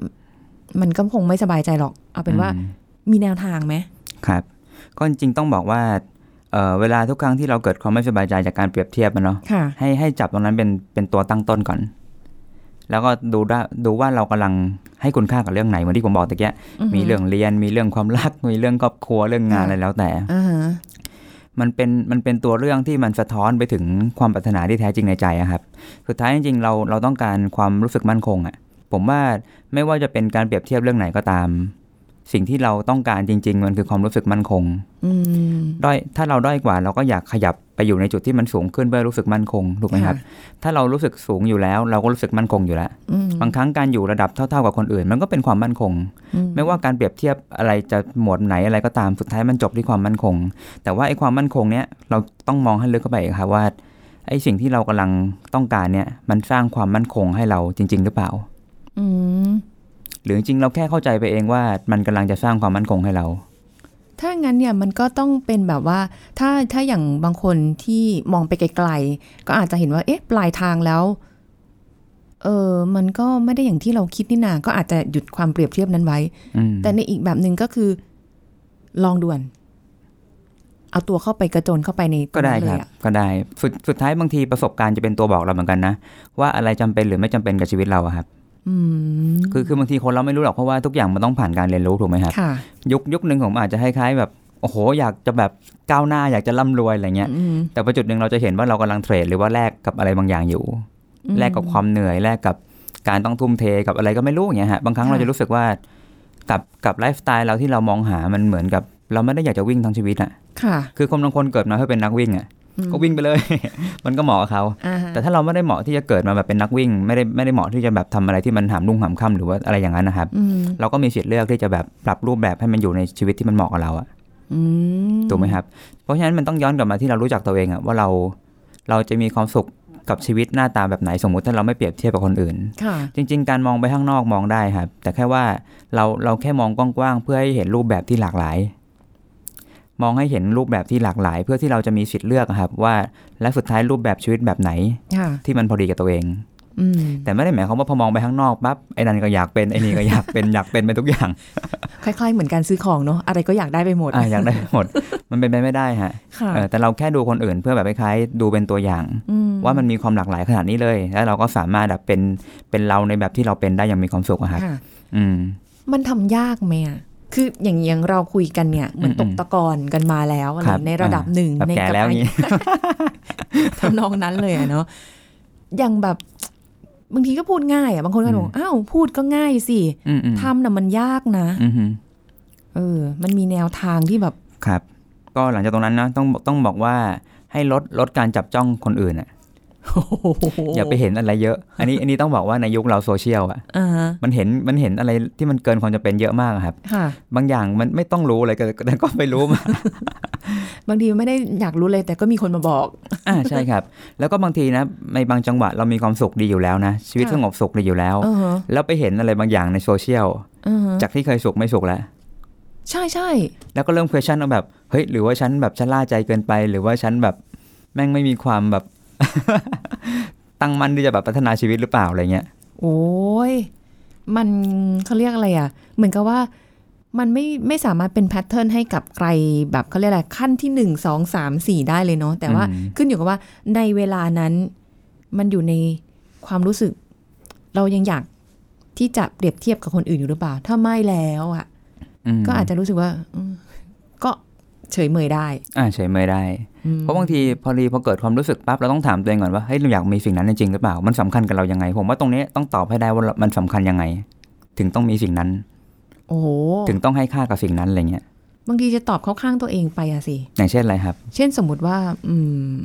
Speaker 1: มันก็คงไม่สบายใจหรอก เอาเป็นว่า
Speaker 2: อืม
Speaker 1: มีแนวทางไหม
Speaker 2: ครับ ก็จริงๆต้องบอกว่าเอ่อเวลาทุกครั้งที่เราเกิดความไม่สบายใจจากการเปรียบเทียบมันเนาะ
Speaker 1: ค่ะ
Speaker 2: ให้ให้จับตรงนั้นเป็นเป็นตัวตั้งต้นก่อน แล้วก็ดูได้ดูว่าเรากำลังให้คุณค่ากับเรื่องไหนเหมือนที่ผมบอกตะเกีย
Speaker 1: อือหือ
Speaker 2: มีเรื่องเรียนมีเรื่องความรักมีเรื่องครอบครัวเรื่องงาน
Speaker 1: ค่ะ
Speaker 2: อะไรแล้วแต่
Speaker 1: อ่าฮะ
Speaker 2: มันเป็นมันเป็นตัวเรื่องที่มันสะท้อนไปถึงความปรารถนาที่แท้จริงในใจอะครับ สุดท้ายจริงๆเราเราต้องการความรู้สึกมั่นคงอะผมว่าไม่ว่าจะเป็นการเปรียบเทียบเรื่องไหนก็ตาม สิ่งที่เราต้องการจริง ๆ มันคือความรู้สึกมั่นคง
Speaker 1: อืม
Speaker 2: ด้อยถ้าเราด้อยกว่าเราก็อยากขยับไปอยู่ในจุดที่มันสูงขึ้นเพื่อรู้สึกมั่นคงถูกไหมครับ ถ้าเรารู้สึกสูงอยู่แล้ว เราก็รู้สึกมั่นคงอยู่แล้ว
Speaker 1: อืม
Speaker 2: บางครั้งการอยู่ระดับเท่า ๆกับคนอื่น มันก็เป็นความมั่นคง
Speaker 1: อื
Speaker 2: ไม่ว่าการเปรียบเทียบอะไรจะหมวดไหนอะไรก็ตามสุดท้ายมันจบที่ความมั่นคง แต่ว่าไอ้ความมั่นคงเนี้ยเราต้องมองให้ลึกเข้าไปอีกครับว่าไอ้สิ่งที่เรากำลังต้องการเนี่ยมันสร้างความมั่นคงให้เราจริง ๆ หรือเปล่า
Speaker 1: อืม
Speaker 2: หรือจริงๆเราแค่เข้าใจไปเองว่ามันกำลังจะสร้างความมั่นคงให้เรา
Speaker 1: ถ้างั้นเนี่ยมันก็ต้องเป็นแบบว่า ถ้าถ้าอย่างบางคนที่มองไปไกลๆก็อาจจะเห็นว่า เอ๊ะ ปลายทางแล้ว เออมันก็ไม่ได้อย่างที่เราคิดนี่นา ก็อาจจะหยุดความเปรียบเทียบนั้นไว้
Speaker 2: อืม
Speaker 1: แต่ในอีกแบบหนึ่งก็คือ ลองด่วนเอาตัวเข้าไปกระโจนเข้าไปในต
Speaker 2: ก็
Speaker 1: ง
Speaker 2: ได้
Speaker 1: นั้นเล
Speaker 2: ครั
Speaker 1: ย
Speaker 2: บ
Speaker 1: อะ
Speaker 2: ก็ได้สุดสุดท้ายบางทีประสบการณ์จะเป็นตัวบอกเราเหมือนกันนะ ว่าอะไรจำเป็นหรือไม่จำเป็นกับชีวิตเราอะครับ
Speaker 1: อืม
Speaker 2: คือคือบางทีคนเราไม่รู้หรอกเพราะว่าทุกอย่างมันต้องผ่านการเรียนรู้ถูกไหมครับ
Speaker 1: ค่ะ
Speaker 2: ยุคยุคหนึ่งผมอาจจะคล้ายๆแบบโอ้โห อยากจะแบบก้าวหน้าอยากจะร่ำรวยอะไรเงี้ย
Speaker 1: อืม
Speaker 2: แต่พอจุดหนึ่งเราจะเห็นว่าเรากำลังเทรดหรือว่าแลกกับอะไรบางอย่างอยู่
Speaker 1: อืม
Speaker 2: แลกกับความเหนื่อยแลกกับการต้องทุ่มเทกับอะไรก็ไม่รู้อย่างเงี้ยฮะบางครั้ง
Speaker 1: ค่ะ
Speaker 2: เราจะรู้สึกว่ากับกับไลฟ์สไตล์เราที่เรามองหามันเหมือนกับ เราไม่ได้อยากจะวิ่งทั้งชีวิตอะ
Speaker 1: ค่ะ
Speaker 2: คือคนบางคนเกิดมาเพื่อเป็นนักวิ่งอะ
Speaker 1: อืม
Speaker 2: ก็วิ่งไปเลย มันก็เหมาะกับเขา
Speaker 1: อ่าฮะ
Speaker 2: แต่ถ้าเราไม่ได้เหมาะที่จะเกิดมาแบบเป็นนักวิ่ง ไม่ได้ไม่ได้เหมาะที่จะแบบทำอะไรที่มันหามรุ่งหามค่ำหรือว่าอะไรอย่างนั้นนะครับ
Speaker 1: อืม
Speaker 2: เราก็มีสิทธิ์เลือกที่จะแบบปรับรูปแบบให้มันอยู่ในชีวิตที่มันเหมาะกับเราอะ
Speaker 1: อืม
Speaker 2: ถูกไหมครับ เพราะฉะนั้นมันต้องย้อนกลับมาที่เรารู้จักตัวเองอะว่าเราเราจะมีความสุขกับชีวิตหน้าตาแบบไหนสมมุติถ้าเราไม่เปรียบเทียบกับคนอื่น
Speaker 1: ค่ะ
Speaker 2: จริง ๆ การมองไปข้างนอกมองได้ครับ แต่แค่ว่าเราเราแค่มองกว้างๆเพื่อให้เห็นรูปแบบที่หลากหลาย มองให้เห็นรูปแบบที่หลากหลาย เพื่อที่เราจะมีสิทธิ์เลือกอะครับ ว่าและสุดท้ายรูปแบบชีวิตแบบไหน
Speaker 1: ค่ะ
Speaker 2: ที่มันพอดีกับตัวเอง
Speaker 1: อืม
Speaker 2: แต่ไม่ได้หมายความว่าพอมองไปข้างนอกปั๊บไอ้นั่นก็อยากเป็นไอ้นี่ก็อยากเป็นอยากเป็นไปทุกอย่าง
Speaker 1: คล้ายๆเหมือนการซื้อของเนาะอะไรก็อยากได้ไปหมด
Speaker 2: อะอยากได้หมด มันเป็นไปไม่ได้ฮะ
Speaker 1: ค่ะ
Speaker 2: เออแต่เราแค่ดูคนอื่นเพื่อแบบคล้ายๆดูเป็นตัวอย่าง
Speaker 1: อืม
Speaker 2: ว่ามันมีความหลากหลายขนาดนี้เลย แล้วเราก็สามารถแบบเป็นเป็นเราในแบบที่เราเป็นได้อย่างมีความสุขอะครับ
Speaker 1: ค่ะ
Speaker 2: อืม
Speaker 1: มันทำยากไหมอะ คืออย่างอย่างเราคุยกันเนี่ยเหมือน
Speaker 2: อืม
Speaker 1: ตกตะกอนกันมาแล้วอะไร
Speaker 2: ครับ
Speaker 1: ในระดับหนึ่ง
Speaker 2: แบบ
Speaker 1: ใน
Speaker 2: แก่แล้วอย่างงี้
Speaker 1: ทำนองนั้นเลยอะเนาะอย่างแบบบางทีก็พูดง่ายอะบางคนก็บอกอ้าวพูดก็ง่ายสิ
Speaker 2: อืมอืม
Speaker 1: ทำน่ะมันยากนะ
Speaker 2: อืมฮึ
Speaker 1: เออ มันมีแนวทางที่แบบ
Speaker 2: ครับ ก็หลังจากตรงนั้นนะต้องต้องบอกว่าให้ลดลดการจับจ้องคนอื่นอะ อย่าไปเห็นอะไรเยอะ อันนี้อันนี้ต้องบอกว่าในยุคเราโซเชียลอะ
Speaker 1: อ่าฮะ
Speaker 2: มันเห็นมันเห็นอะไรที่มันเกินความจะเป็นเยอะมากอะครับ
Speaker 1: ค่ะ
Speaker 2: บางอย่างมันไม่ต้องรู้เลยแต่แต่ก็ไปรู้มา
Speaker 1: บางทีไม่ได้อยากรู้เลยแต่ก็มีคนมาบอก
Speaker 2: อ่าใช่ครับ แล้วก็บางทีนะในบางจังหวะเรามีความสุขดีอยู่แล้วนะ ชีวิต
Speaker 1: ค่ะ
Speaker 2: สงบสุขดีอยู่แล้ว
Speaker 1: เออฮะ
Speaker 2: แล้วไปเห็นอะไรบางอย่างในโซเชียล
Speaker 1: เออฮะ
Speaker 2: จากที่เคยสุขไม่สุขแล้ว
Speaker 1: ใช่ใช่
Speaker 2: แล้วก็เริ่ม question ว่าแบบเฮ้ยหรือว่าฉันแบบชะล่าใจเกินไป หรือว่าฉันแบบแม่งไม่มีความแบบ ตั้งมั่นที่จะแบบพัฒนาชีวิตหรือเปล่าอะไรเงี้ย
Speaker 1: โอ้ยมันเขาเรียกอะไรอะ เหมือนกับว่ามันไม่ไม่สามารถเป็นแพทเทิร์นให้กับใครแบบเขาเรียกอะไรขั้นที่หนึ่งสองสามสี่ได้เลยเนาะแต่ว่า
Speaker 2: อืม
Speaker 1: ขึ้นอยู่กับว่าในเวลานั้นมันอยู่ในความรู้สึก เรายังอยากที่จะเปรียบเทียบกับคนอื่นอยู่หรือเปล่า ถ้าไม่แล้วอะ
Speaker 2: ม
Speaker 1: ก็อาจจะรู้สึกว่าอืมก็เฉยเมยได้
Speaker 2: อ่าเฉยเมยได้
Speaker 1: อืม
Speaker 2: เพราะบางทีพอดีพอเกิดความรู้สึกปั๊บเราต้องถามตัวเองก่อนว่าเฮ้ยเราอยากมีสิ่งนั้นจริงๆหรือเปล่า มันสำคัญกับเรายังไง ผมว่าตรงนี้ต้องตอบให้ได้ว่ามันสำคัญยังไง ถึงต้องมีสิ่งนั้น
Speaker 1: โอ้โห
Speaker 2: ถึงต้องให้ค่ากับสิ่งนั้นอะไรเงี้ย
Speaker 1: บางทีจะตอบเข้าข้างตัวเองไปอะสิ
Speaker 2: อย่างเช่นอะไรครับ
Speaker 1: เช่นสมมุติว่า อืม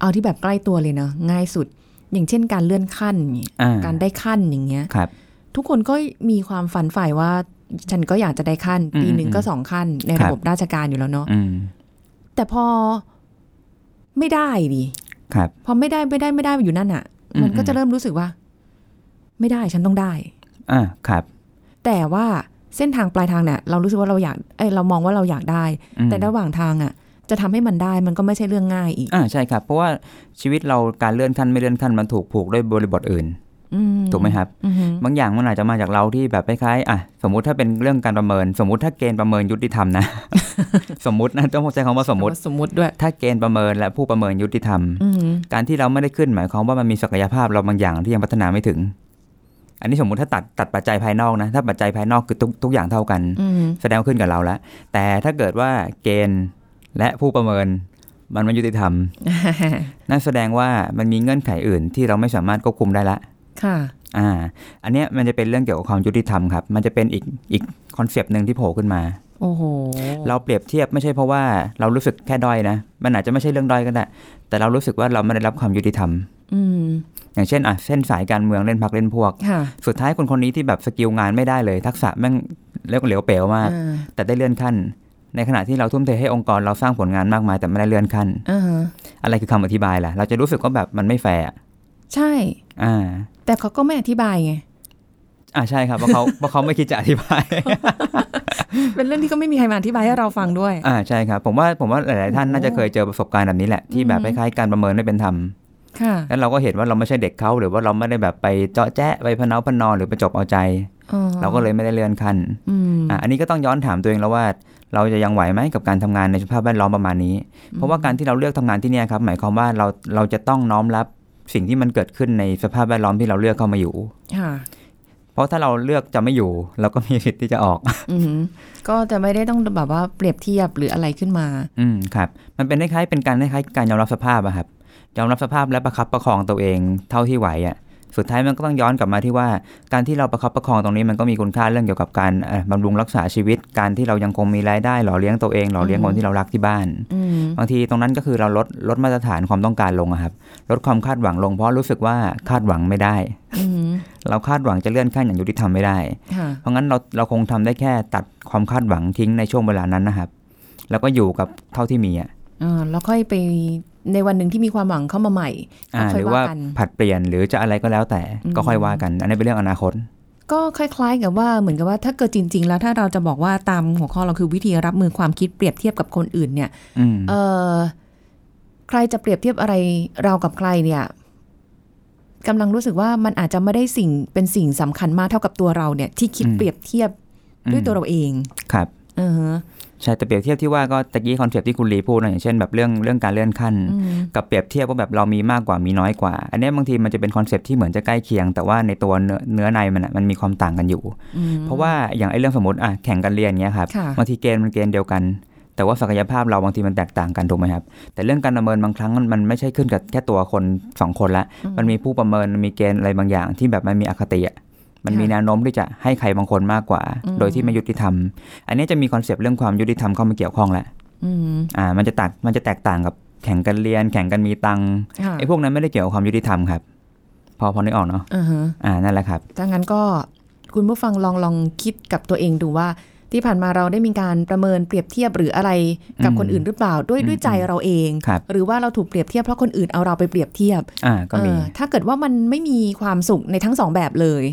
Speaker 1: เอาที่แบบใกล้ตัวเลยเนาะง่ายสุด อย่างเช่นการเลื่อนขั้นอย่างเงี้ย
Speaker 2: อ่า
Speaker 1: การได้ขั้นอย่างเงี้ย
Speaker 2: ครับ
Speaker 1: ทุกคนก็มีความฝันใฝ่ว่าฉันก็อยากจะได้ขั้น
Speaker 2: อืม
Speaker 1: ปีหนึ่งก็
Speaker 2: อืม
Speaker 1: สองขั้นใน
Speaker 2: ครั
Speaker 1: ระ
Speaker 2: บ
Speaker 1: บบราชการอยู่แล้วเนาะ
Speaker 2: อืม
Speaker 1: แต่พอไม่ได้ดิ
Speaker 2: ครับ
Speaker 1: พอไม่ได้ไม่ได้ไม่ได้อยู่นั่นอะ
Speaker 2: อืม
Speaker 1: มันก็
Speaker 2: อื
Speaker 1: จะ
Speaker 2: ม
Speaker 1: เริ่มรู้สึกว่า ไม่ได้ฉันต้องได้
Speaker 2: อ่าครับ
Speaker 1: แต่ว่าเส้นทางปลายทางเนี่ยเรารู้สึกว่าเราอยากเอ้ยเรามองว่าเราอยากได้
Speaker 2: อืม
Speaker 1: แต่ระหว่างทางอะจะทำให้มันได้มันก็ไม่ใช่เรื่องง่ายอีก
Speaker 2: อ่าใช่ครับ เพราะว่าชีวิตเราการเลื่อนขั้นไม่เลื่อนขั้นมันถูกผูกด้วยบริบทอื่น
Speaker 1: อื
Speaker 2: ถูกไหมครับ
Speaker 1: อือฮึ
Speaker 2: บางอย่างมันอาจจะมาจากเราที่แบบคล้ายๆอะสมมุติถ้าเป็นเรื่องการประเมิน สมมุติถ้าเกณฑ์ประเมินยุติธรรมนะ สมมุตินะต้องใช้คำว่าสมมุติ
Speaker 1: สมมุติด้วย
Speaker 2: ถ้าเกณฑ์ประเมินและผู้ประเมินยุติธรรม
Speaker 1: อือฮึ
Speaker 2: การที่เราไม่ได้ขึ้นหมายความว่ามันมีศักยภาพเราบางอย่างที่ยังพัฒนาไม่ถึง อันนี้สมมุติถ้าตัดตัดปัจจัยภายนอกนะ ถ้าปัจจัยภายนอกคือทุกทุกอย่างเท่ากัน
Speaker 1: อือฮึ
Speaker 2: แสดงว่าขึ้นกับเราแล้ว แต่ถ้าเกิดว่าเกณฑ์และผู้ประเมินมันไม่ยุติธรรม นั่นแสดงว่ามันมีเงื่อนไขอื่นที่เราไม่สามารถควบคุมได้ละ
Speaker 1: ค่ะ
Speaker 2: อ่าอันเนี้ยมันจะเป็นเรื่องเกี่ยวกับความยุติธรรมครับ มันจะเป็นอีกอีกคอนเซปต์หนึ่งที่โผล่ขึ้นมา
Speaker 1: โอ้โห
Speaker 2: เราเปรียบเทียบไม่ใช่เพราะว่าเรารู้สึกแค่ด้อยนะ มันอาจจะไม่ใช่เรื่องด้อยก็ได้แต่เรารู้สึกว่าเราไม่ได้รับความยุติธรรม
Speaker 1: อืม
Speaker 2: อย่างเช่นอะเส้นสายการเมืองเล่นพักเล่นพวก
Speaker 1: ค่ะ
Speaker 2: สุดท้ายคนคนนี้ที่แบบสกิลงานไม่ได้เลย ทักษะแม่งเรียกว่าเหลวเป๋วมาก
Speaker 1: อ่า
Speaker 2: แต่ได้เลื่อนขั้น ในขณะที่เราทุ่มเทให้องค์กรเราสร้างผลงานมากมายแต่ไม่ได้เลื่อนขั้น
Speaker 1: อ่าฮะ
Speaker 2: อะไรคือคำอธิบายล่ะ เราจะรู้สึกว่าแบบมันไม่แฟร์อะ
Speaker 1: ใช่
Speaker 2: อ่า
Speaker 1: แต่เขาก็ไม่อธิบายไง
Speaker 2: อ่าใช่ครับเพราะเขาเพราะเขาไม่คิดจะอธิบาย
Speaker 1: เป็นเรื่องที่ก็ไม่มีใครมาอธิบายให้เราฟังด้วย
Speaker 2: อ่าใช่ครับ ผมว่าผมว่าหลายๆท่านน่าจะเคยเจอประสบการณ์แบบนี้แหละที่แบบคล้ายๆการประเมินไม่เป็นธรรม
Speaker 1: ค่ะ
Speaker 2: แล้วเราก็เห็นว่าเราไม่ใช่เด็กเขาหรือว่าเราไม่ได้แบบไปเจาะแจ๊ะไปพะเนาพะนอหรือไปจบเอาใจ
Speaker 1: อ๋อ
Speaker 2: เราก็เลยไม่ได้เลื่อนขั้น
Speaker 1: อืม
Speaker 2: อะอันนี้ก็ต้องย้อนถามตัวเองแล้วว่า เราจะยังไหวไหมกับการทำงานในสภาพแวดล้อมประมาณนี้ เพราะว่าการที่เราเลือกทำงานที่เนี่ยครับหมายความว่าเราเราจะต้องน้อมรับ สิ่งที่มันเกิดขึ้นในสภาพแวดล้อมที่เราเลือกเข้ามาอยู่
Speaker 1: ค่ะ
Speaker 2: เพราะถ้าเราเลือกจะไม่อยู่ เราก็มีสิทธิ์ที่จะออก
Speaker 1: อืมก็จะไม่ได้ต้องแบบว่าเปรียบเทียบหรืออะไรขึ้นมา
Speaker 2: อืมครับ มันเป็นคล้ายๆเป็นการคล้ายๆการยอมรับสภาพอะครับยอมรับสภาพและประคับประคองตัวเองเท่าที่ไหวอะ สุดท้ายมันก็ต้องย้อนกลับมาที่ว่า การที่เราประคับประคองตรงนี้มันก็มีคุณค่าเรื่องเกี่ยวกับการเอ่อบำรุงรักษาชีวิต การที่เรายังคงมีรายได้หล่อเลี้ยงตัวเองหล่อเลี้ยงคนที่เรารักที่บ้าน
Speaker 1: อืม
Speaker 2: บางทีตรงนั้นก็คือเราลดลดมาตรฐานความต้องการลงอะครับ ลดความคาดหวังลงเพราะรู้สึกว่าคาดหวังไม่ได้
Speaker 1: อืม
Speaker 2: เราคาดหวังจะเลื่อนขั้นอย่างยุติธรรมไม่ได้
Speaker 1: ค่ะ
Speaker 2: เพราะงั้นเราเราคงทำได้แค่ตัดความคาดหวังทิ้งในช่วงเวลานั้นนะครับ แล้วก็อยู่กับเท่าที่มีอะ
Speaker 1: อ่าแล้วค่อยไป ในวันหนึ่งที่มีความหวังเข้ามาใหม่
Speaker 2: อ่า
Speaker 1: ก็ค่
Speaker 2: ห
Speaker 1: อย
Speaker 2: รือว่า
Speaker 1: ว่ากัน
Speaker 2: ผัดเปลี่ยนหรือจะอะไรก็แล้วแต่
Speaker 1: อืม
Speaker 2: ก็ค่อยว่ากัน อันนี้เป็นเรื่องอนาคต
Speaker 1: ก็คล้าย ๆ กับว่าเหมือนกับว่าถ้าเกิดจริง ๆ แล้วถ้าเราจะบอกว่าตามหัวข้อเราคือวิธีรับมือความคิดเปรียบเทียบกับคนอื่นเนี่ย
Speaker 2: อืม
Speaker 1: เออใครจะเปรียบเทียบอะไรเรากับใครเนี่ยกำลังรู้สึกว่ามันอาจจะไม่ได้สิ่งเป็นสิ่งสำคัญมากเท่ากับตัวเราเนี่ย ที่คิดเปรียบเทียบด้วยตัวเราเอง
Speaker 2: ครับ
Speaker 1: เออฮะ
Speaker 2: ใช่แต่เปรียบเทียบที่ว่าก็ตะกี้ concept ที่คุณลีพูดนะอย่างเช่นแบบเรื่องเรื่องการเลื่อนขั้น
Speaker 1: อืม
Speaker 2: กับเปรียบเทียบว่าแบบเรามีมากกว่ามีน้อยกว่า อันเนี้ยบางทีมันจะเป็น concept ที่เหมือนจะใกล้เคียง แต่ว่าในตัวเนื้อเนื้อในมันอะมันมีความต่างกันอยู่
Speaker 1: อืม
Speaker 2: เพราะว่าอย่างไอ้เรื่องสมมติอะแข่งกันเรียนเงี้ยครับ
Speaker 1: ค่ะ
Speaker 2: บางทีเกณฑ์มันเกณฑ์เดียวกันแต่ว่าศักยภาพเราบางทีมันแตกต่างกันถูกไหมครับ แต่เรื่องการประเมินบางครั้งมันมันไม่ใช่ขึ้นกับแค่ตัวคนสองคนละ มันมีผู้ประเมินมันมีเกณฑ์อะไรบางอย่างที่แบบมันมีอคติอะ มันมีแนวโน้มที่จะให้ใครบางคนมากกว่า โดยที่ไม่ยุติธรรม อันนี้จะมีคอนเซปต์เรื่องความยุติธรรมเข้ามาเกี่ยวข้องแหละ
Speaker 1: อืม
Speaker 2: อ่า มันจะแตกมันจะแตกต่างกับแข่งกันเรียน แข่งกันมีตังค์
Speaker 1: ค่ะ
Speaker 2: ไอ้พวกนั้นไม่ได้เกี่ยวกับความยุติธรรมครับ พอพอนึกออกเนาะ
Speaker 1: อ่าฮะ
Speaker 2: อ่านั่นแหละครับ
Speaker 1: ถ้างั้นก็คุณผู้ฟังลองลองคิดกับตัวเองดูว่าที่ผ่านมาเราได้มีการประเมินเปรียบเทียบหรืออะไรกับ
Speaker 2: อืม
Speaker 1: คนอื่นหรือเปล่าด้วย
Speaker 2: อืม
Speaker 1: ด้วยใจเราเอง
Speaker 2: ครับ
Speaker 1: หรือว่าเราถูกเปรียบเทียบเพราะคนอื่นเอาเราไปเปรียบเทียบ
Speaker 2: อ่าก็มี
Speaker 1: เออถ้าเกิดว่ามันไม่มีความสุขในทั้งสองแบบเลย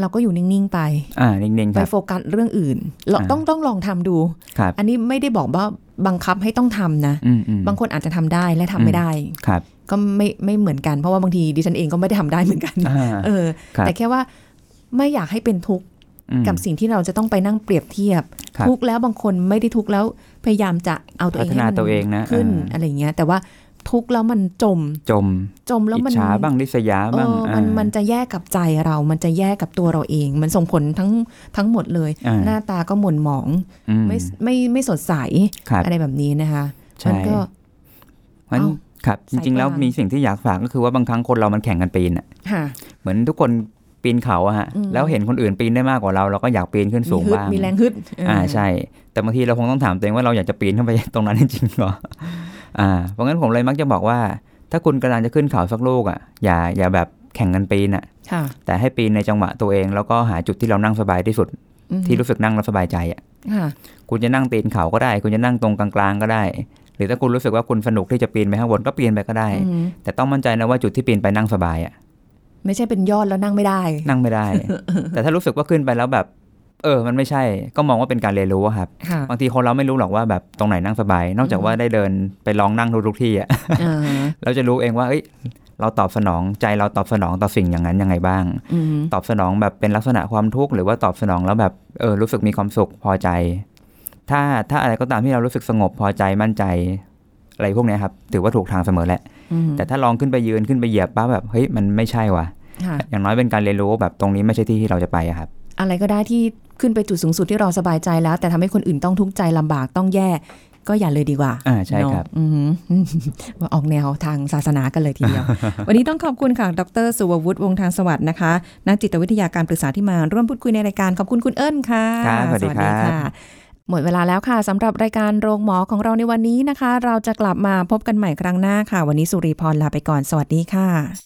Speaker 1: เราก็อยู่นิ่ง ๆ ไป
Speaker 2: อ่า นิ่งๆค
Speaker 1: ไป
Speaker 2: รับ
Speaker 1: โฟกัสเรื่องอื่น เรา
Speaker 2: อ่า
Speaker 1: ต้องต้องลองทำดู
Speaker 2: ครับ
Speaker 1: อันนี้ไม่ได้บอกว่าบังคับให้ต้องทำนะ
Speaker 2: อืมอืม
Speaker 1: บางคนอาจจะทำได้และทำไม่ได้
Speaker 2: ครับ
Speaker 1: ก็ไม่ไม่เหมือนกัน เพราะว่าบางทีดิฉันเองก็ไม่ได้ทำได้เหมือนกัน
Speaker 2: อ่า
Speaker 1: เออ
Speaker 2: ครับ
Speaker 1: แต่แค่ว่าไม่อยากให้เป็นทุกข์
Speaker 2: อืม
Speaker 1: กับสิ่งที่เราจะต้องไปนั่งเปรียบเทียบ
Speaker 2: ครับ
Speaker 1: ทุกข์แล้วบางคนไม่ได้ทุกข์แล้วพยายามจะเอาตัวเอง
Speaker 2: พัฒนา
Speaker 1: ให้มั
Speaker 2: ตัวเองนะ
Speaker 1: ขึ้น
Speaker 2: อ่า
Speaker 1: อะไรอย่างเงี้ย แต่ว่า ทุกข์แล้วมันจม
Speaker 2: จม
Speaker 1: จมแล้ว
Speaker 2: อิจ
Speaker 1: มัน
Speaker 2: ฉาบ้างริษยา
Speaker 1: เอ
Speaker 2: บ้าง
Speaker 1: อมัน
Speaker 2: อ่า
Speaker 1: มันจะแยกกับใจเรา มันจะแยกกับตัวเราเอง มันส่งผลทั้งทั้งหมดเลย
Speaker 2: อ่า
Speaker 1: หน้าตาก็หม่นหมอง
Speaker 2: อืม
Speaker 1: ไม่ไม่ไม่สดใส
Speaker 2: ครับ
Speaker 1: อะไรแบบนี้นะคะ
Speaker 2: ใช่
Speaker 1: มันก็
Speaker 2: งั้น
Speaker 1: เอ้า
Speaker 2: ครับจ
Speaker 1: สาย
Speaker 2: ริงๆแล้ว
Speaker 1: กลาง
Speaker 2: มีสิ่งที่อยากฝากก็คือว่าบางครั้งคนเรามันแข่งกันปีนอะ
Speaker 1: ค่ะ
Speaker 2: เหมือนทุกคนปีนเขาอะฮะ
Speaker 1: อืม
Speaker 2: แล้วเห็นคนอื่นปีนได้มากกว่าเราเราก็อยากปีนขึ้นสูง
Speaker 1: มีฮึด
Speaker 2: บ้าง
Speaker 1: มีแรงฮึดเอ่า
Speaker 2: ใช่ แต่บางทีเราคงต้องถามตัวเองว่าเราอยากจะปีนขึ้นไปตรงนั้นจริงๆเหรอ อ่าเพราะงั้นผมเลยมักจะบอกว่า ถ้าคุณกำลังจะขึ้นเขาสักลูกอะอย่าอย่าแบบแข่งกันปีนอะ
Speaker 1: ค่ะ
Speaker 2: แต่ให้ปีนในจังหวะตัวเอง แล้วก็หาจุดที่เรานั่งสบายที่สุด
Speaker 1: อืม
Speaker 2: ที่รู้สึกนั่งแล้วสบายใจอะ
Speaker 1: ค่ะ
Speaker 2: คุณจะนั่งตีนเขาก็ได้ คุณจะนั่งตรงกลางๆก็ได้ หรือถ้าคุณรู้สึกว่าคุณสนุกที่จะปีนไปข้างบนก็ปีนไปก็ได้
Speaker 1: อืม
Speaker 2: แต่ต้องมั่นใจนะว่าจุดที่ปีนไปนั่งสบายอะ
Speaker 1: ไม่ใช่เป็นยอดแล้วนั่งไม่ได้
Speaker 2: นั่งไม่ได้ แต่ถ้ารู้สึกว่าขึ้นไปแล้วแบบ เออ มันไม่ใช่ ก็มองว่าเป็นการเรียนรู้อะครับ
Speaker 1: ค่ะ
Speaker 2: บางทีคนเราไม่รู้หรอกว่าแบบตรงไหนนั่งสบาย นอกจากว่าได้เดินไปลองนั่งทุกๆที่อะ
Speaker 1: อ่า
Speaker 2: เราจะรู้เองว่าเอ้ยเราตอบสนองใจเราตอบสนองต่อสิ่งอย่างนั้นยังไงบ้าง
Speaker 1: อืม
Speaker 2: ตอบสนองแบบเป็นลักษณะความทุกข์หรือว่าตอบสนองแล้วแบบเออรู้สึกมีความสุขพอใจ ถ้าถ้าอะไรก็ตามที่เรารู้สึกสงบพอใจมั่นใจ อะไรพวกเนี้ยครับ ถือว่าถูกทางเสมอแหละ
Speaker 1: อืม
Speaker 2: แต่ถ้าลองขึ้นไปยืนขึ้นไปเหยียบปั๊บแบบเฮ้ยมันไม่ใช่ว่ะ
Speaker 1: ค่ะ
Speaker 2: อย่างน้อยเป็นการเรียนรู้ว่าแบบตรงนี้ไม่ใช่ที่ที่เราจะไปอะครับ
Speaker 1: อะไรก็ได้ที่ขึ้นไปจุดสูงสุดที่เราสบายใจแล้ว แต่ทำให้คนอื่นต้องทุกข์ใจลำบากต้องแย่ก็อย่าเลยดีกว่า
Speaker 2: อ่า ใช่ครับ
Speaker 1: เนอะอือหือว่าออกแนวทางศาสนากันเลยทีเดียว วันนี้ต้องขอบคุณค่ะ ดร สุวัฒน์วงศ์ทางสวัสดิ์นะคะ นักจิตวิทยาการปรึกษาที่มาร่วมพูดคุยในรายการ ขอบคุณคุณเอิญค่ะ
Speaker 2: ครับสวัสดีครับ
Speaker 1: ค่ะ หมดเวลาแล้วค่ะสำหรับรายการโรงหมอของเราในวันนี้นะคะ เราจะกลับมาพบกันใหม่ครั้งหน้าค่ะ วันนี้สุริพรลาไปก่อน สวัสดีค่ะ